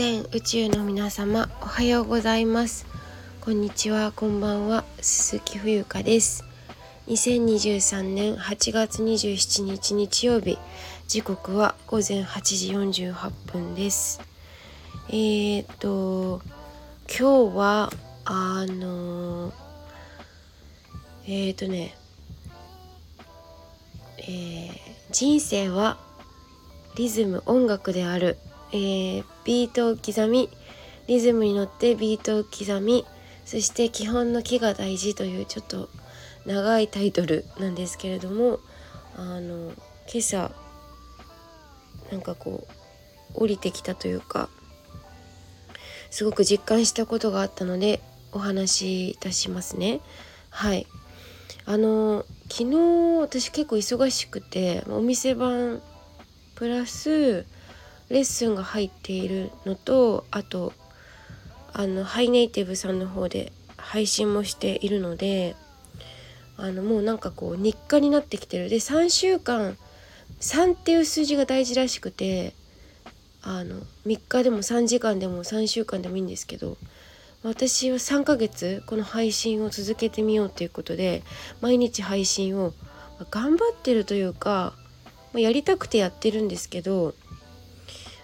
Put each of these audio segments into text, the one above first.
全宇宙の皆様おはようございます。こんにちはこんばんは鈴木冬香です。2023年8月27日日曜日時刻は午前8時48分です。えー、っと今日はあのえー、っとねえー、人生はリズム音楽である。えー、ビートを刻み。リズムに乗ってビートを刻み。そして基本の木が大事というちょっと長いタイトルなんですけれどもあの今朝なんかこう降りてきたというかすごく実感したことがあったのでお話しいたしますね。はい。あの昨日私結構忙しくてお店番プラスレッスンが入っているのとあとあのハイネイティブさんの方で配信もしているのであのもうなんかこう日課になってきてる。で3週間3っていう数字が大事らしくてあの3日でも3時間でも3週間でもいいんですけど私は3ヶ月この配信を続けてみようということで毎日配信を頑張ってるというかやりたくてやってるんですけど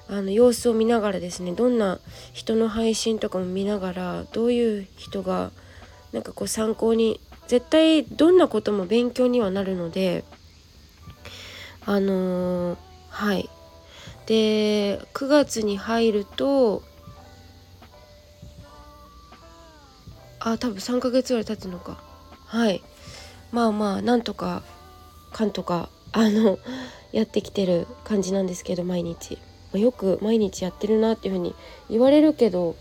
あの様子を見ながらですねどんな人の配信とかも見ながらどういう人がなんかこう参考に絶対どんなことも勉強にはなるのであのー、はい。で9月に入るとあ多分3ヶ月ぐらい経つのか。はい。まあまあなんとかかんとかあのやってきてる感じなんですけど毎日。よく毎日やってるなっていうふうに言われるけど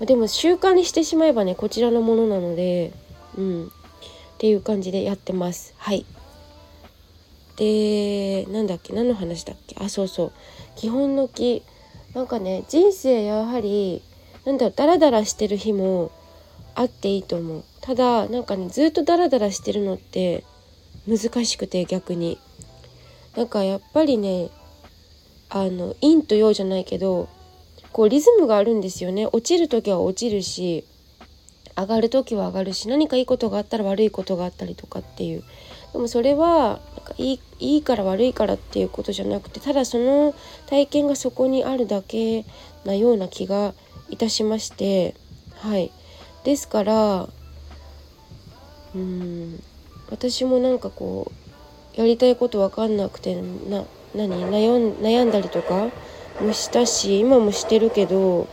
でも習慣にしてしまえばねこちらのものなのでうん。っていう感じでやってます。はい。でなんだっけ何の話だっけ？あそうそう。基本の木。なんかね人生やはりなんだろうダラダラしてる日もあっていいと思う。ただなんかねずっとダラダラしてるのって難しくて逆に。なんかやっぱりねあの陰と陽じゃないけどこうリズムがあるんですよね。落ちる時は落ちるし上がる時は上がるし何かいいことがあったら悪いことがあったりとかっていう。でもそれはなんかいいいいから悪いからっていうことじゃなくてただその体験がそこにあるだけなような気がいたしまして。はい。ですからうん私もなんかこうやりたいこと分かんなくてな何？悩悩んだりとか？もしたし今もしてるけど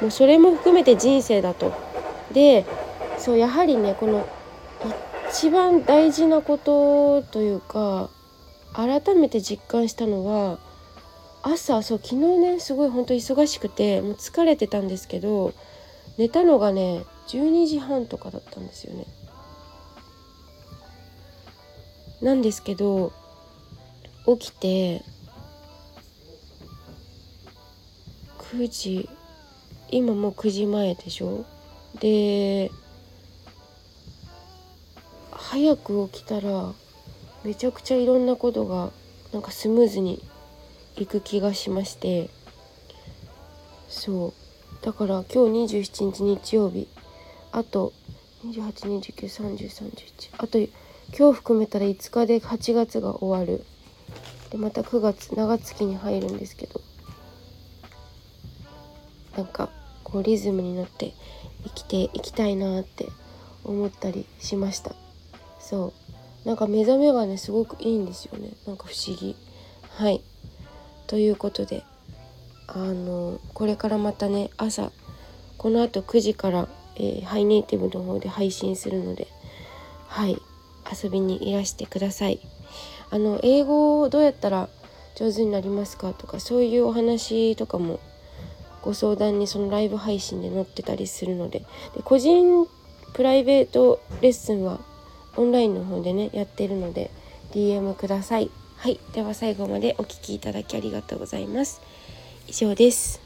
もうそれも含めて人生だと。でそうやはりねこの一番大事なことというか改めて実感したのは朝そう昨日ねすごい本当忙しくてもう疲れてたんですけど寝たのがね12時半とかだったんですよね。なんですけど起きて9時今もう9時前でしょ？で早く起きたらめちゃくちゃいろんなことがなんかスムーズにいく気がしまして。そう。だから今日27日日曜日。あと28293031あと今日含めたら5日で8月が終わる。でまた9月長月に入るんですけど。なんかこうリズムに乗って生きていきたいなって思ったりしました。そう。なんか目覚めがねすごくいいんですよね。なんか不思議。はい。ということであのこれからまたね朝このあと9時から、えー、ハイネイティブの方で配信するのではい。遊びにいらしてください。あの英語をどうやったら上手になりますか？とかそういうお話とかもご相談にそのライブ配信で載ってたりするので。で個人プライベートレッスンはオンラインの方でねやってるので DM ください。はい。では最後までお聴きいただきありがとうございます。以上です。